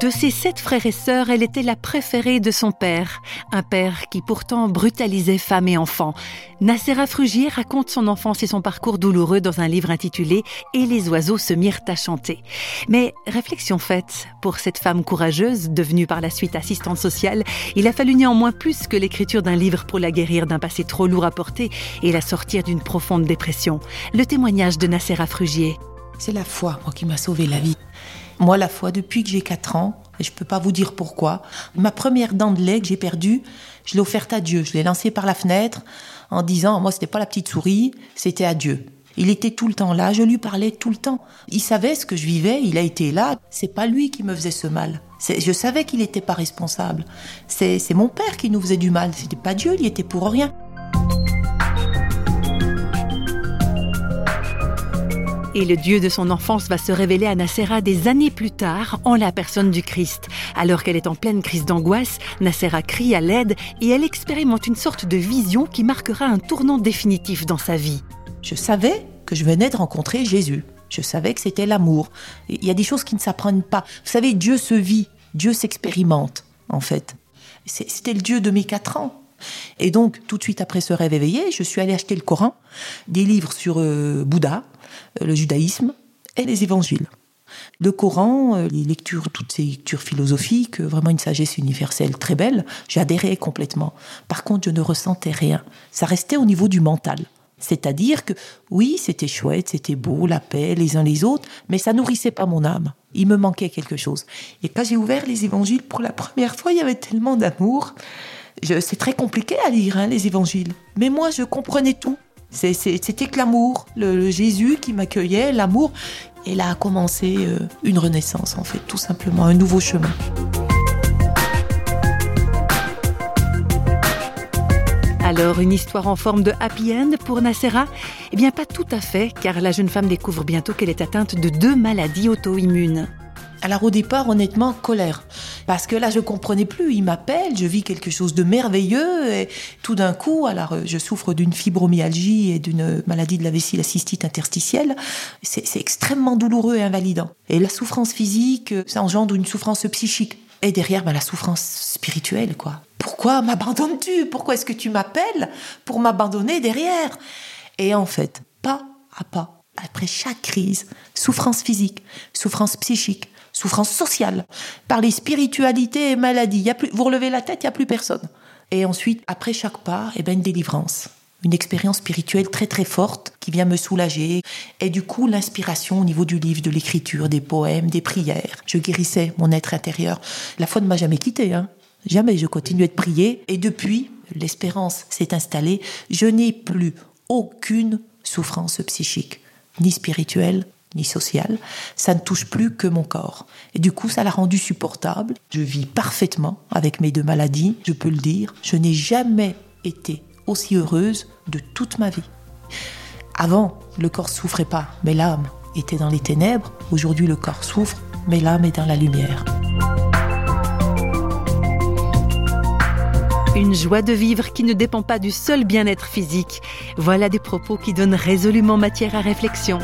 De ses sept frères et sœurs, elle était la préférée de son père, un père qui pourtant brutalisait femmes et enfants. Nacera Frugier raconte son enfance et son parcours douloureux dans un livre intitulé Et les oiseaux se mirent à chanter. Mais réflexion faite, pour cette femme courageuse, devenue par la suite assistante sociale, il a fallu néanmoins plus que l'écriture d'un livre pour la guérir d'un passé trop lourd à porter et la sortir d'une profonde dépression. Le témoignage de Nacera Frugier. C'est la foi, moi, qui m'a sauvé la vie. Moi, la foi, depuis que j'ai 4 ans, et je ne peux pas vous dire pourquoi, ma première dent de lait que j'ai perdue, je l'ai offerte à Dieu. Je l'ai lancée par la fenêtre en disant, moi, c'était pas la petite souris, c'était à Dieu. Il était tout le temps là, je lui parlais tout le temps. Il savait ce que je vivais, il a été là. C'est pas lui qui me faisait ce mal. Je savais qu'il n'était pas responsable. C'est mon père qui nous faisait du mal. C'était pas Dieu, il y était pour rien. Et le Dieu de son enfance va se révéler à Nacera des années plus tard en la personne du Christ. Alors qu'elle est en pleine crise d'angoisse, Nacera crie à l'aide et elle expérimente une sorte de vision qui marquera un tournant définitif dans sa vie. Je savais que je venais de rencontrer Jésus. Je savais que c'était l'amour. Il y a des choses qui ne s'apprennent pas. Vous savez, Dieu se vit, Dieu s'expérimente, en fait. C'était le Dieu de mes quatre ans. Et donc, tout de suite après ce rêve éveillé, je suis allée acheter le Coran, des livres sur euh, Bouddha, euh, le judaïsme et les évangiles. Le Coran, euh, les lectures, toutes ces lectures philosophiques, vraiment une sagesse universelle très belle, j'adhérais complètement. Par contre, je ne ressentais rien. Ça restait au niveau du mental. C'est-à-dire que oui, c'était chouette, c'était beau, la paix, les uns les autres, mais ça nourrissait pas mon âme. Il me manquait quelque chose. Et quand j'ai ouvert les évangiles pour la première fois, il y avait tellement d'amour. C'est très compliqué à lire, hein, les évangiles. Mais moi, je comprenais tout. C'était que l'amour, le, Jésus qui m'accueillait, l'amour. Et là a commencé euh, une renaissance, en fait, tout simplement, un nouveau chemin. Alors, une histoire en forme de happy end pour Nacera Eh bien, pas tout à fait, car la jeune femme découvre bientôt qu'elle est atteinte de deux maladies auto-immunes. Alors au départ, honnêtement, colère. Parce que là, je comprenais plus. Il m'appelle, je vis quelque chose de merveilleux, et tout d'un coup, alors euh, je souffre d'une fibromyalgie et d'une maladie de la vessie, la cystite interstitielle. C'est extrêmement douloureux et invalidant. Et la souffrance physique, euh, ça engendre une souffrance psychique. Et derrière, ben, la souffrance spirituelle, quoi. Pourquoi m'abandonnes-tu? Pourquoi est-ce que tu m'appelles pour m'abandonner derrière? Et en fait, pas à pas, après chaque crise, souffrance physique, souffrance psychique, souffrance sociale, par les spiritualités et maladies. Y a plus, vous relevez la tête, il n'y a plus personne. Et ensuite, après chaque pas, eh ben, une délivrance. Une expérience spirituelle très très forte qui vient me soulager. Et du coup, l'inspiration au niveau du livre, de l'écriture, des poèmes, des prières. Je guérissais mon être intérieur. La foi ne m'a jamais quitté. Hein. Jamais. Je continuais de prier. Et depuis, l'espérance s'est installée. Je n'ai plus aucune souffrance psychique, ni spirituelle, ni sociale, ça ne touche plus que mon corps. Et du coup, ça l'a rendu supportable. Je vis parfaitement avec mes deux maladies, je peux le dire. Je n'ai jamais été aussi heureuse de toute ma vie. Avant, le corps souffrait pas, mais l'âme était dans les ténèbres. Aujourd'hui, le corps souffre, mais l'âme est dans la lumière. Une joie de vivre qui ne dépend pas du seul bien-être physique. Voilà des propos qui donnent résolument matière à réflexion.